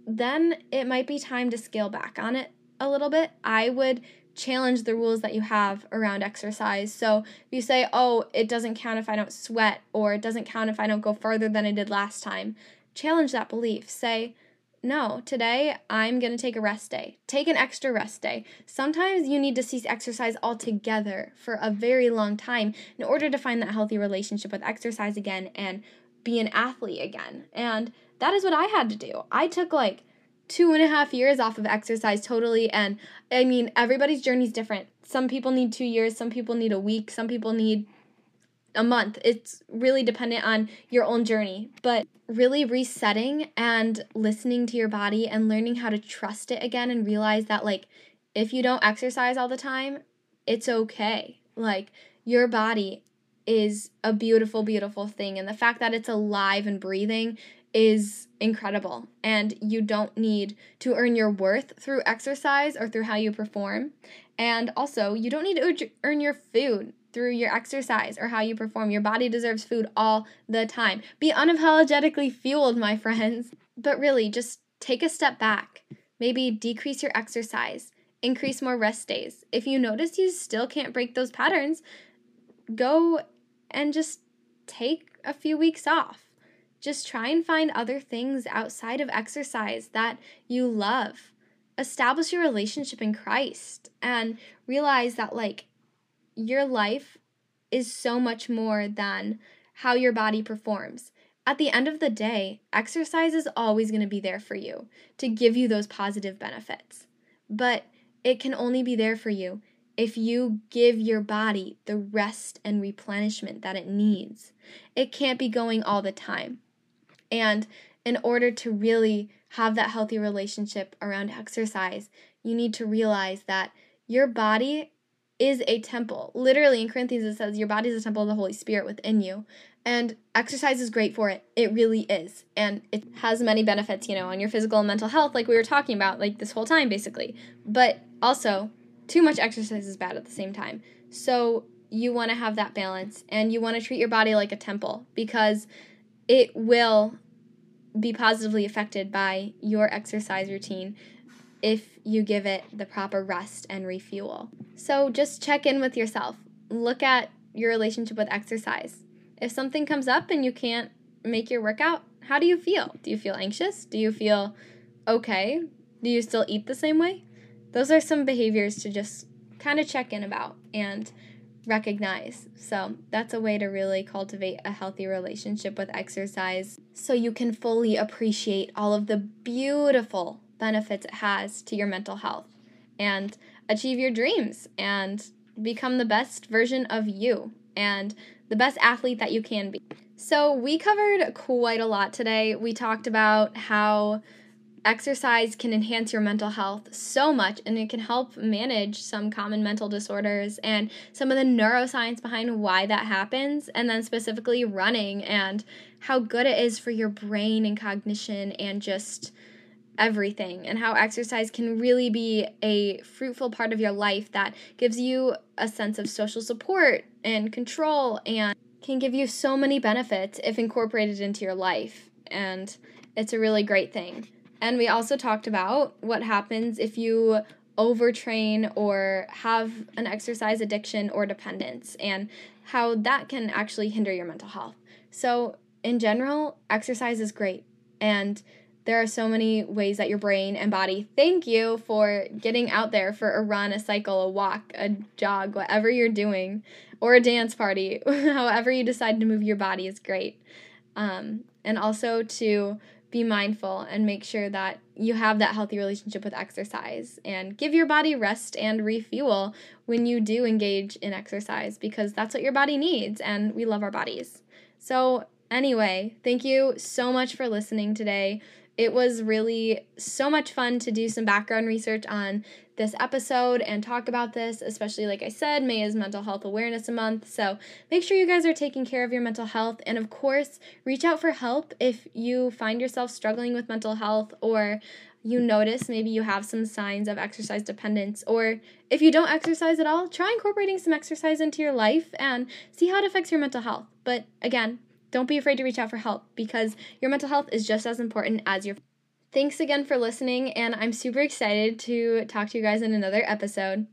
then it might be time to scale back on it a little bit. I would challenge the rules that you have around exercise. So if you say, oh, it doesn't count if I don't sweat, or it doesn't count if I don't go further than I did last time, challenge that belief. Say, no, today I'm going to take a rest day. Take an extra rest day. Sometimes you need to cease exercise altogether for a very long time in order to find that healthy relationship with exercise again and be an athlete again. And that is what I had to do. I took like two and a half years off of exercise totally. And I mean, everybody's journey is different. Some people need two years, some people need a week, some people need a month. It's really dependent on your own journey. But really resetting and listening to your body and learning how to trust it again and realize that, like, if you don't exercise all the time, it's okay. Like, your body is a beautiful, beautiful thing. And the fact that it's alive and breathing is incredible. And you don't need to earn your worth through exercise or through how you perform. And also, you don't need to earn your food through your exercise or how you perform. Your body deserves food all the time. Be unapologetically fueled, my friends. But really, just take a step back. Maybe decrease your exercise, increase more rest days. If you notice you still can't break those patterns, go and just take a few weeks off just try and find other things outside of exercise that you love. Establish your relationship in Christ and realize that, like, your life is so much more than how your body performs. At the end of the day, exercise is always going to be there for you to give you those positive benefits. But it can only be there for you if you give your body the rest and replenishment that it needs. It can't be going all the time. And in order to really have that healthy relationship around exercise, you need to realize that your body is a temple. Literally in Corinthians it says your body is a temple of the Holy Spirit within you. And exercise is great for it. It really is. And it has many benefits, you know, on your physical and mental health, like we were talking about, like this whole time, basically. But also, too much exercise is bad at the same time. So you want to have that balance and you want to treat your body like a temple because it will be positively affected by your exercise routine if you give it the proper rest and refuel. So just check in with yourself. Look at your relationship with exercise. If something comes up and you can't make your workout, how do you feel? Do you feel anxious? Do you feel okay? Do you still eat the same way? Those are some behaviors to just kind of check in about and recognize. So, that's a way to really cultivate a healthy relationship with exercise so you can fully appreciate all of the beautiful benefits it has to your mental health and achieve your dreams and become the best version of you and the best athlete that you can be. So, we covered quite a lot today. We talked about how exercise can enhance your mental health so much and it can help manage some common mental disorders and some of the neuroscience behind why that happens and then specifically running and how good it is for your brain and cognition and just everything and how exercise can really be a fruitful part of your life that gives you a sense of social support and control and can give you so many benefits if incorporated into your life and it's a really great thing. And we also talked about what happens if you overtrain or have an exercise addiction or dependence and how that can actually hinder your mental health. So, in general, exercise is great. And there are so many ways that your brain and body thank you for getting out there for a run, a cycle, a walk, a jog, whatever you're doing, or a dance party. However, you decide to move your body is great. Um, and also to be mindful and make sure that you have that healthy relationship with exercise and give your body rest and refuel when you do engage in exercise because that's what your body needs and we love our bodies. So, anyway, thank you so much for listening today. It was really so much fun to do some background research on this episode and talk about this, especially like I said, May is Mental Health Awareness Month. So make sure you guys are taking care of your mental health. And of course, reach out for help if you find yourself struggling with mental health or you notice maybe you have some signs of exercise dependence, or if you don't exercise at all, try incorporating some exercise into your life and see how it affects your mental health. But again, don't be afraid to reach out for help because your mental health is just as important as your. Thanks again for listening, and I'm super excited to talk to you guys in another episode.